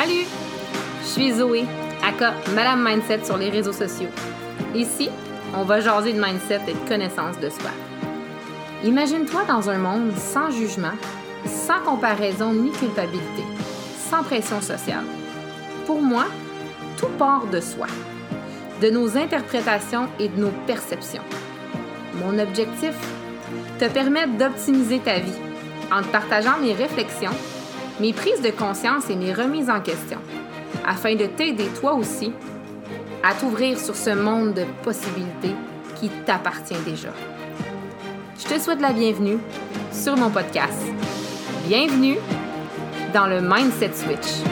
Salut! Je suis Zoé, aka Madame Mindset sur les réseaux sociaux. Ici, on va jaser de mindset et de connaissance de soi. Imagine-toi dans un monde sans jugement, sans comparaison ni culpabilité, sans pression sociale. Pour moi, tout part de soi, de nos interprétations et de nos perceptions. Mon objectif, te permettre d'optimiser ta vie en te partageant mes réflexions, mes prises de conscience et mes remises en question, afin de t'aider toi aussi à t'ouvrir sur ce monde de possibilités qui t'appartient déjà. Je te souhaite la bienvenue sur mon podcast. Bienvenue dans le Mindset Switch.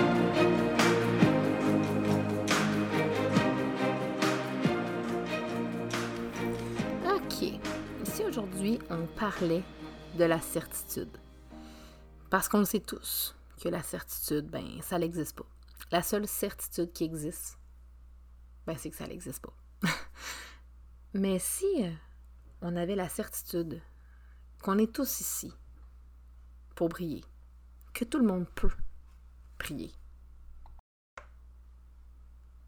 OK. Ici aujourd'hui, on parlait de la certitude. Parce qu'on sait tous que la certitude, ben, ça n'existe pas. La seule certitude qui existe, ben, c'est que ça n'existe pas. Mais si euh, on avait la certitude qu'on est tous ici pour briller, que tout le monde peut prier.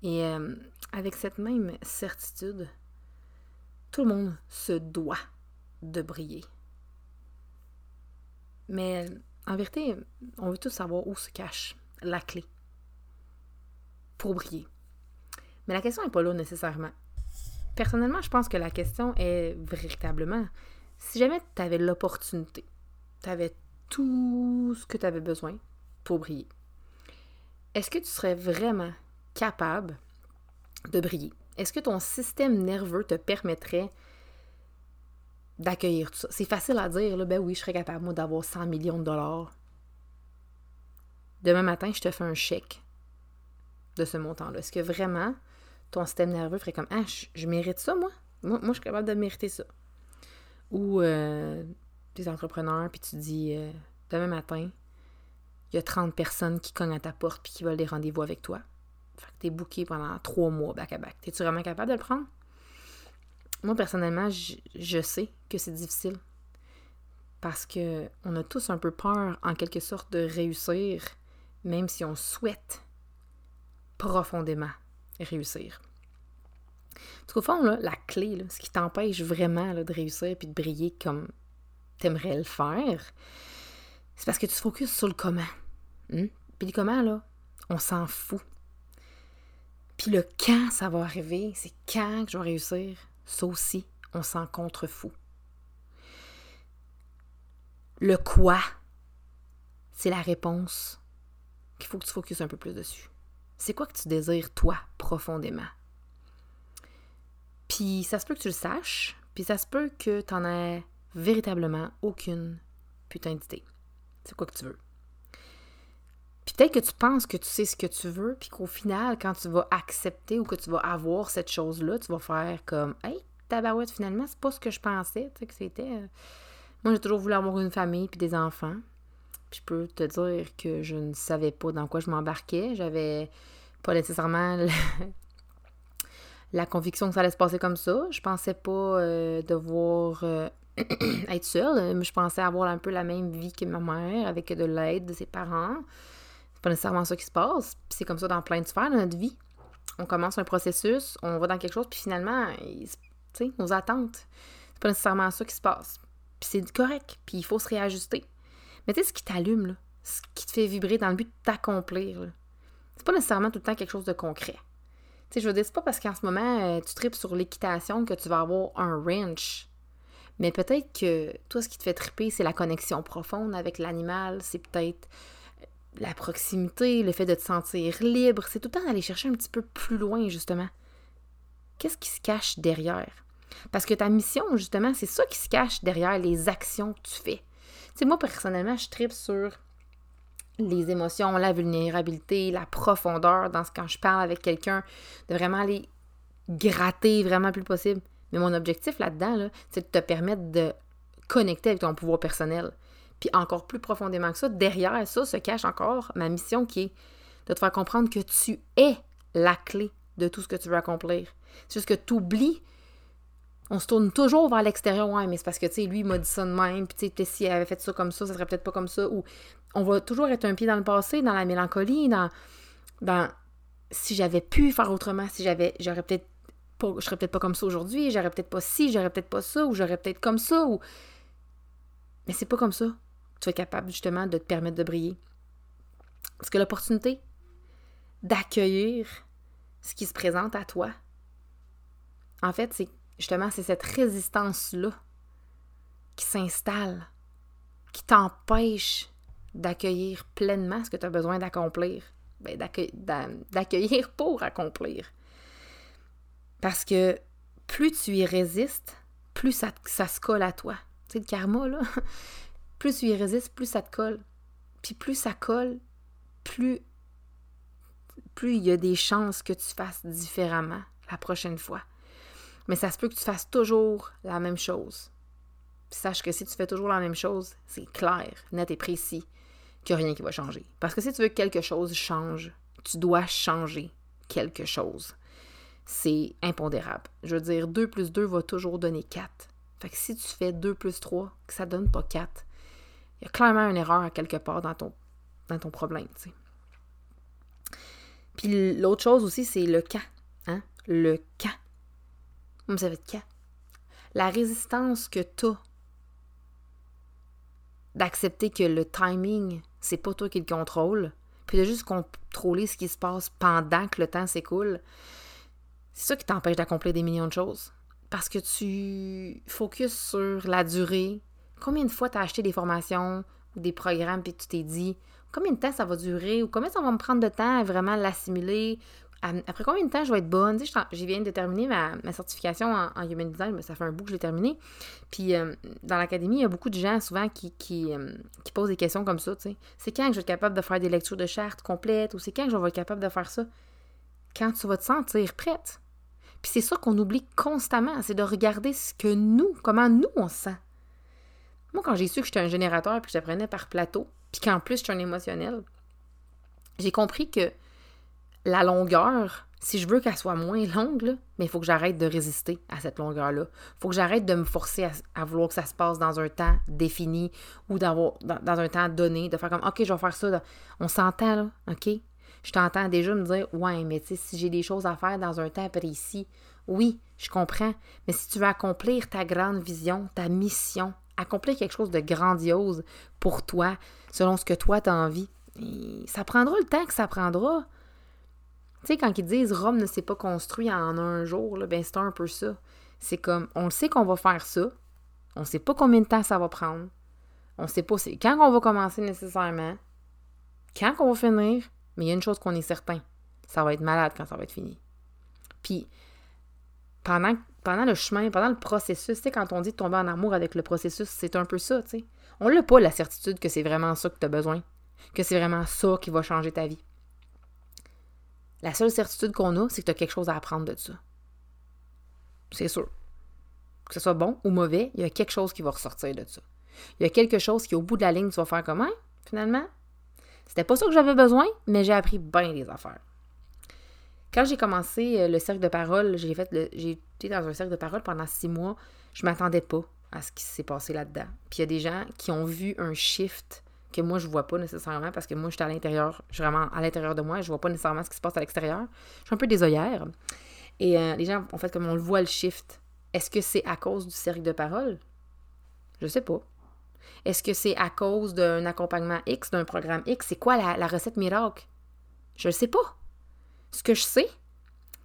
Et euh, avec cette même certitude, tout le monde se doit de briller. Mais en vérité, on veut tous savoir où se cache la clé pour briller. Mais la question n'est pas là nécessairement. Personnellement, je pense que la question est véritablement, si jamais tu avais l'opportunité, tu avais tout ce que tu avais besoin pour briller, est-ce que tu serais vraiment capable de briller? Est-ce que ton système nerveux te permettrait d'accueillir tout ça. C'est facile à dire, ben oui, je serais capable, moi, d'avoir 100 millions de dollars. Demain matin, je te fais un chèque de ce montant-là. Est-ce que vraiment ton système nerveux ferait comme Ah, je, mérite ça, moi? moi? je suis capable de mériter ça. Ou euh, des entrepreneurs, puis tu dis euh, demain matin, il y a 30 personnes qui cognent à ta porte puis qui veulent des rendez-vous avec toi. Fait que t'es booké pendant trois mois back à back. T'es-tu vraiment capable de le prendre? Moi, personnellement, je, sais que c'est difficile. Parce que on a tous un peu peur, en quelque sorte, de réussir, même si on souhaite profondément réussir. Parce qu'au fond, la clé, ce qui t'empêche vraiment de réussir puis de briller comme t'aimerais le faire, c'est parce que tu te focuses sur le comment. Hmm? Puis le comment, là, on s'en fout. Puis le quand ça va arriver, c'est quand que je vais réussir? Ça aussi, on s'en contrefou. Le quoi, c'est la réponse qu'il faut que tu focuses un peu plus dessus. C'est quoi que tu désires, toi, profondément? Puis ça se peut que tu le saches, puis ça se peut que tu n'en aies véritablement aucune putain d'idée. C'est quoi que tu veux. Puis peut-être que tu penses que tu sais ce que tu veux, puis qu'au final, quand tu vas accepter ou que tu vas avoir cette chose-là, tu vas faire comme Hey, tabarouette, finalement, c'est pas ce que je pensais, tu sais, que c'était. Euh. Moi, j'ai toujours voulu avoir une famille puis des enfants. Puis je peux te dire que je ne savais pas dans quoi je m'embarquais. J'avais pas nécessairement la... conviction que ça allait se passer comme ça. Je pensais pas euh, devoir euh, être seule. Je pensais avoir un peu la même vie que ma mère, avec de l'aide de ses parents. C'est pas nécessairement ça qui se passe. C'est comme ça dans plein de sphères de notre vie. On commence un processus, on va dans quelque chose, puis finalement, tu nos attentes, c'est pas nécessairement ça qui se passe. Puis c'est correct, puis il faut se réajuster. Mais tu sais, ce qui t'allume, ce qui te fait vibrer dans le but de t'accomplir, c'est pas nécessairement tout le temps quelque chose de concret. Tu sais, je veux dire, c'est pas parce qu'en ce moment, euh, tu tripes sur l'équitation que tu vas avoir un ranch. Mais peut-être que toi, ce qui te fait triper, c'est la connexion profonde avec l'animal, c'est peut-être la proximité, le fait de te sentir libre, c'est tout le temps d'aller chercher un petit peu plus loin, justement. Qu'est-ce qui se cache derrière? Parce que ta mission, justement, c'est ça qui se cache derrière les actions que tu fais. Tu sais, moi, personnellement, je tripe sur les émotions, la vulnérabilité, la profondeur dans ce quand je parle avec quelqu'un, de vraiment aller gratter vraiment plus possible. Mais mon objectif là-dedans, c'est de te permettre de connecter avec ton pouvoir personnel. Puis encore plus profondément que ça, derrière ça se cache encore ma mission qui est de te faire comprendre que tu es la clé de tout ce que tu veux accomplir. C'est juste que tu oublies. On se tourne toujours vers l'extérieur, ouais, mais c'est parce que, tu sais, lui, il m'a dit ça de même, puis tu sais, s'il avait fait ça comme ça, ça serait peut-être pas comme ça. Ou on va toujours être un pied dans le passé, dans la mélancolie, dans, ben, si j'avais pu faire autrement, si j'avais, j'aurais peut-être pas, je serais peut-être pas comme ça aujourd'hui, j'aurais peut-être pas ci, j'aurais peut-être pas ça, ou j'aurais peut-être comme ça, ou. Mais c'est pas comme ça. Tu es capable justement de te permettre de briller. Parce que l'opportunité d'accueillir ce qui se présente à toi, en fait, c'est justement c'est cette résistance-là qui s'installe, qui t'empêche d'accueillir pleinement ce que tu as besoin d'accomplir. Ben, d'accueillir pour accomplir. Parce que plus tu y résistes, plus ça, ça se colle à toi. Tu sais, le karma, là. Plus tu y résistes, plus ça te colle. Puis plus ça colle, plus plus il y a des chances que tu fasses différemment la prochaine fois. Mais ça se peut que tu fasses toujours la même chose. Puis sache que si tu fais toujours la même chose, c'est clair, net et précis qu'il n'y a rien qui va changer. Parce que si tu veux que quelque chose change, tu dois changer quelque chose. C'est impondérable. Je veux dire, 2 plus 2 va toujours donner 4. Fait que si tu fais 2 plus 3, que ça donne pas 4, il y a clairement une erreur à quelque part dans ton, dans ton problème. Puis l'autre chose aussi, c'est le quand. Hein? Le quand. Vous savez de quand? La résistance que tu as d'accepter que le timing, c'est pas toi qui le contrôle, puis de juste contrôler ce qui se passe pendant que le temps s'écoule, c'est ça qui t'empêche d'accomplir des millions de choses. Parce que tu focuses sur la durée. Combien de fois tu as acheté des formations ou des programmes puis tu t'es dit combien de temps ça va durer ou combien ça va me prendre de temps à vraiment l'assimiler? Après combien de temps je vais être bonne? Tu sais, je viens de terminer ma, certification en, Human Design, mais ça fait un bout que je l'ai terminé. Puis euh, dans l'académie, il y a beaucoup de gens souvent qui, euh, qui, posent des questions comme ça. Tu sais. C'est quand que je vais être capable de faire des lectures de chartes complètes ou c'est quand que je vais être capable de faire ça? Quand tu vas te sentir prête. Puis c'est ça qu'on oublie constamment, c'est de regarder ce que nous, comment nous on se sent. Moi, quand j'ai su que j'étais un générateur puis que j'apprenais par plateau, puis qu'en plus je suis un émotionnel, j'ai compris que la longueur, si je veux qu'elle soit moins longue, mais il faut que j'arrête de résister à cette longueur-là. Il faut que j'arrête de me forcer à, vouloir que ça se passe dans un temps défini ou d'avoir dans, un temps donné, de faire comme OK, je vais faire ça. On s'entend là, OK? Je t'entends déjà me dire Ouais, mais si j'ai des choses à faire dans un temps précis, oui, je comprends. Mais si tu veux accomplir ta grande vision, ta mission, accomplir quelque chose de grandiose pour toi, selon ce que toi tu as envie, ça prendra le temps que ça prendra. Tu sais, quand ils disent Rome ne s'est pas construit en un jour, là, ben c'est un peu ça. C'est comme, on sait qu'on va faire ça, on sait pas combien de temps ça va prendre, on sait pas quand on va commencer nécessairement, quand on va finir, mais il y a une chose qu'on est certain, ça va être malade quand ça va être fini. Puis, pendant, le chemin, pendant le processus, tu sais, quand on dit tomber en amour avec le processus, c'est un peu ça, tu sais. On n'a pas la certitude que c'est vraiment ça que tu as besoin, que c'est vraiment ça qui va changer ta vie. La seule certitude qu'on a, c'est que tu as quelque chose à apprendre de ça. C'est sûr. Que ce soit bon ou mauvais, il y a quelque chose qui va ressortir de ça. Il y a quelque chose qui, au bout de la ligne, tu vas faire comment, finalement? C'était pas ça que j'avais besoin, mais j'ai appris bien des affaires. Quand j'ai commencé euh, le cercle de parole, j'ai été dans un cercle de parole pendant six mois. Je m'attendais pas à ce qui s'est passé là-dedans. Puis il y a des gens qui ont vu un shift que moi, je vois pas nécessairement parce que moi, je suis à l'intérieur, je suis vraiment à l'intérieur de moi, je vois pas nécessairement ce qui se passe à l'extérieur. Je suis un peu désoeillère. Et euh, les gens, en fait, comme on le voit, le shift. Est-ce que c'est à cause du cercle de parole? Je sais pas. Est-ce que c'est à cause d'un accompagnement X, d'un programme X? C'est quoi la, la, recette miracle? Je ne sais pas. Ce que je sais,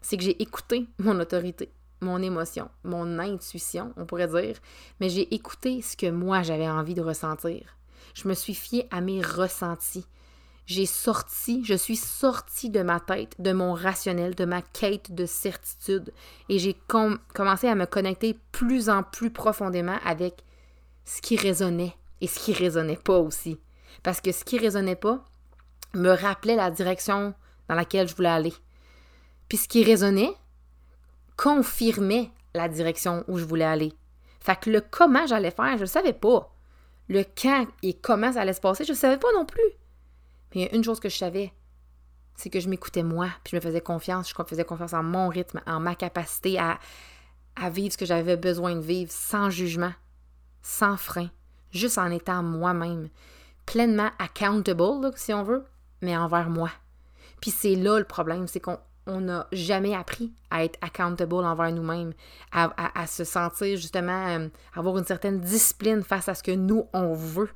c'est que j'ai écouté mon autorité, mon émotion, mon intuition, on pourrait dire, mais j'ai écouté ce que moi j'avais envie de ressentir. Je me suis fiée à mes ressentis. J'ai sorti, je suis sortie de ma tête, de mon rationnel, de ma quête de certitude et j'ai commencé à me connecter plus en plus profondément avec ce qui résonnait et ce qui résonnait pas aussi. Parce que ce qui résonnait pas me rappelait la direction laquelle je voulais aller. Puis ce qui résonnait confirmait la direction où je voulais aller. Fait que le comment j'allais faire, je ne savais pas le quand et comment ça allait se passer, je ne savais pas non plus. Mais une chose que je savais, c'est que je m'écoutais moi, puis je me faisais confiance, je faisais confiance en mon rythme, en ma capacité à vivre ce que j'avais besoin de vivre sans jugement, sans frein, juste en étant moi-même, pleinement accountable, si on veut, mais envers moi. Puis c'est là le problème, c'est qu'on n'a jamais appris à être accountable envers nous-mêmes, à, se sentir justement, euh, avoir une certaine discipline face à ce que nous, on veut.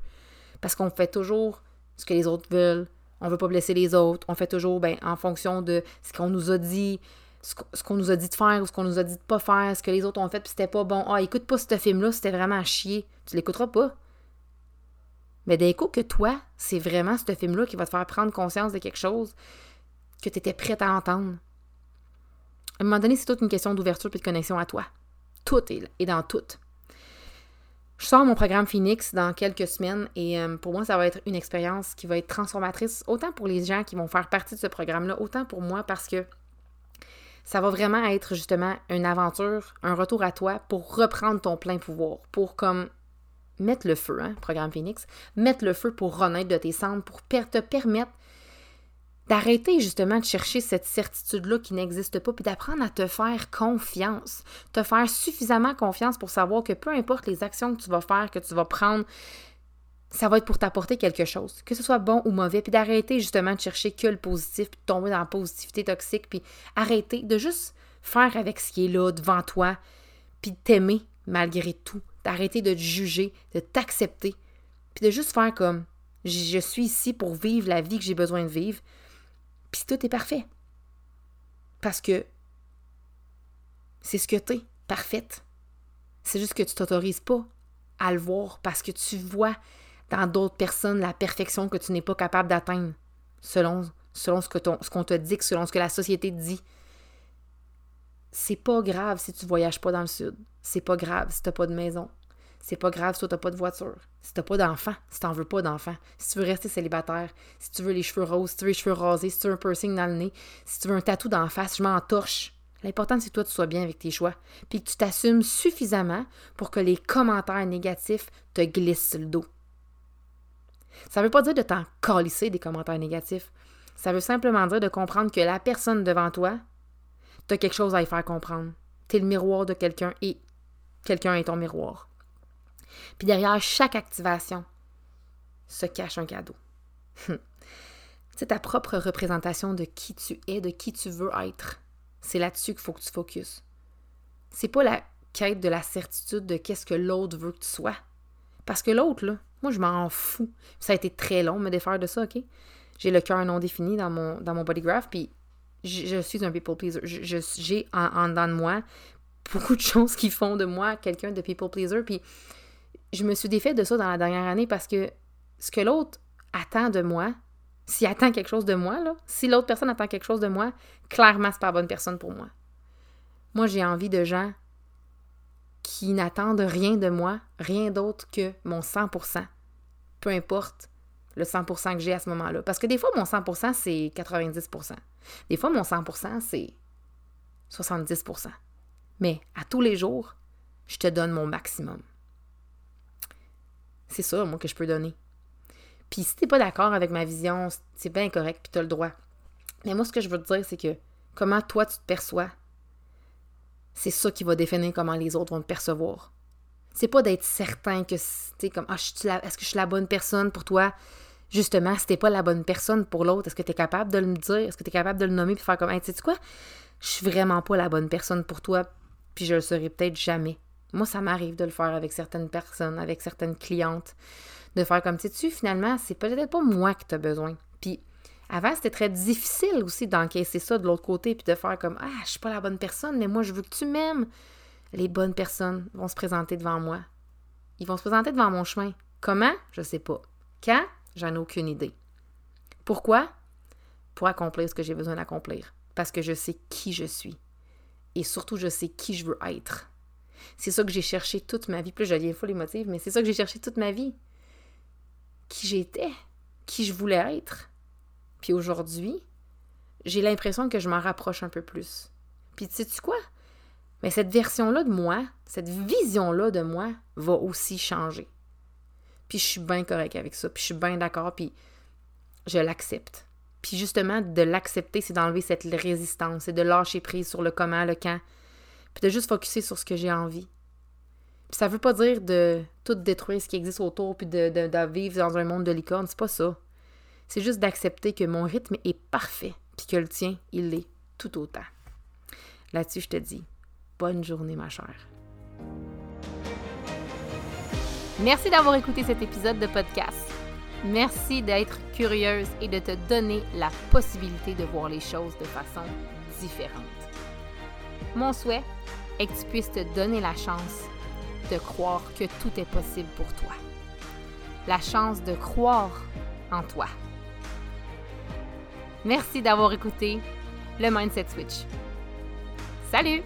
Parce qu'on fait toujours ce que les autres veulent, on veut pas blesser les autres, on fait toujours ben, en fonction de ce qu'on nous a dit, ce qu'on nous a dit de faire ou ce qu'on nous a dit de pas faire, ce que les autres ont fait, puis c'était pas bon. Ah, écoute pas ce film-là, c'était vraiment à chier. Tu l'écouteras pas. Mais d'un que toi, c'est vraiment ce film-là qui va te faire prendre conscience de quelque chose que tu étais prête à entendre. À un moment donné, c'est toute une question d'ouverture et de connexion à toi. Tout est, dans tout. Je sors mon programme Phoenix dans quelques semaines et euh, pour moi, ça va être une expérience qui va être transformatrice, autant pour les gens qui vont faire partie de ce programme-là, autant pour moi parce que ça va vraiment être justement une aventure, un retour à toi pour reprendre ton plein pouvoir, pour comme mettre le feu, hein, programme Phoenix, mettre le feu pour renaître de tes cendres, pour te permettre d'arrêter justement de chercher cette certitude-là qui n'existe pas, puis d'apprendre à te faire confiance, te faire suffisamment confiance pour savoir que peu importe les actions que tu vas faire, que tu vas prendre, ça va être pour t'apporter quelque chose, que ce soit bon ou mauvais, puis d'arrêter justement de chercher que le positif, puis de tomber dans la positivité toxique, puis arrêter de juste faire avec ce qui est là devant toi, puis t'aimer malgré tout, d'arrêter de te juger, de t'accepter, puis de juste faire comme je suis ici pour vivre la vie que j'ai besoin de vivre, puis tout est parfait. Parce que c'est ce que t'es, parfaite. C'est juste que tu t'autorises pas à le voir parce que tu vois dans d'autres personnes la perfection que tu n'es pas capable d'atteindre selon, ce, que qu'on te dit, selon ce que la société te dit. C'est pas grave si tu voyages pas dans le sud. C'est pas grave si t'as pas de maison. C'est pas grave si t'as pas de voiture. Si t'as pas d'enfant, si t'en veux pas d'enfant. Si tu veux rester célibataire, si tu veux les cheveux roses, si tu veux les cheveux rasés, si tu veux un piercing dans le nez, si tu veux un tatou d'en face, je m'en torche. L'important, c'est que toi, tu sois bien avec tes choix. Puis que tu t'assumes suffisamment pour que les commentaires négatifs te glissent sur le dos. Ça ne veut pas dire de t'en calisser des commentaires négatifs. Ça veut simplement dire de comprendre que la personne devant toi, tu as quelque chose à y faire comprendre. Tu es le miroir de quelqu'un et quelqu'un est ton miroir. Puis derrière chaque activation se cache un cadeau. C'est ta propre représentation de qui tu es, de qui tu veux être. C'est là-dessus qu'il faut que tu focuses. C'est pas la quête de la certitude de qu'est-ce que l'autre veut que tu sois. Parce que l'autre, là, moi, je m'en fous. Ça a été très long me défaire de ça, OK? J'ai le cœur non défini dans mon, dans mon bodygraph, puis je, suis un people pleaser. J'ai en, en dedans de moi beaucoup de choses qui font de moi quelqu'un de people pleaser, puis je me suis défait de ça dans la dernière année parce que ce que l'autre attend de moi, s'il attend quelque chose de moi, si l'autre personne attend quelque chose de moi, clairement, c'est pas la bonne personne pour moi. Moi, j'ai envie de gens qui n'attendent rien de moi, rien d'autre que mon 100%. Peu importe le 100% que j'ai à ce moment-là. Parce que des fois, mon 100%, c'est 90%. Des fois, mon 100%, c'est 70%. Mais à tous les jours, je te donne mon maximum. C'est ça, moi, que je peux donner. Puis si t'es pas d'accord avec ma vision, c'est bien correct, puis t'as le droit. Mais moi, ce que je veux te dire, c'est que comment toi tu te perçois, c'est ça qui va définir comment les autres vont te percevoir. C'est pas d'être certain que tu comme ah, est-ce que je suis la bonne personne pour toi? Justement, si t'es pas la bonne personne pour l'autre, est-ce que tu es capable de le dire? Est-ce que tu es capable de le nommer puis faire comme tu sais quoi? Je suis vraiment pas la bonne personne pour toi, puis je le serai peut-être jamais. Moi, ça m'arrive de le faire avec certaines personnes, avec certaines clientes, de faire comme, tu sais, finalement, c'est peut-être pas moi que tu as besoin. Puis avant, c'était très difficile aussi d'encaisser ça de l'autre côté, puis de faire comme, ah, je suis pas la bonne personne, mais moi, je veux que tu m'aimes. Les bonnes personnes vont se présenter devant moi. Ils vont se présenter devant mon chemin. Comment? Je sais pas. Quand? J'en ai aucune idée. Pourquoi? Pour accomplir ce que j'ai besoin d'accomplir. Parce que je sais qui je suis. Et surtout, je sais qui je veux être. C'est ça que j'ai cherché toute ma vie. Plus je deviens fou les motifs, mais c'est ça que j'ai cherché toute ma vie. Qui j'étais, qui je voulais être. Puis aujourd'hui, j'ai l'impression que je m'en rapproche un peu plus. Puis tu sais-tu quoi? Mais cette version-là de moi, cette vision-là de moi va aussi changer. Puis je suis bien correct avec ça, puis je suis bien d'accord, puis je l'accepte. Puis justement, de l'accepter, c'est d'enlever cette résistance, c'est de lâcher prise sur le comment, le quand, de juste focuser sur ce que j'ai envie. Puis ça veut pas dire de tout détruire ce qui existe autour, puis de, de, vivre dans un monde de licorne, c'est pas ça. C'est juste d'accepter que mon rythme est parfait, puis que le tien, il l'est tout autant. Là-dessus, je te dis, bonne journée, ma chère. Merci d'avoir écouté cet épisode de podcast. Merci d'être curieuse et de te donner la possibilité de voir les choses de façon différente. Mon souhait est que tu puisses te donner la chance de croire que tout est possible pour toi. La chance de croire en toi. Merci d'avoir écouté le Mindset Switch. Salut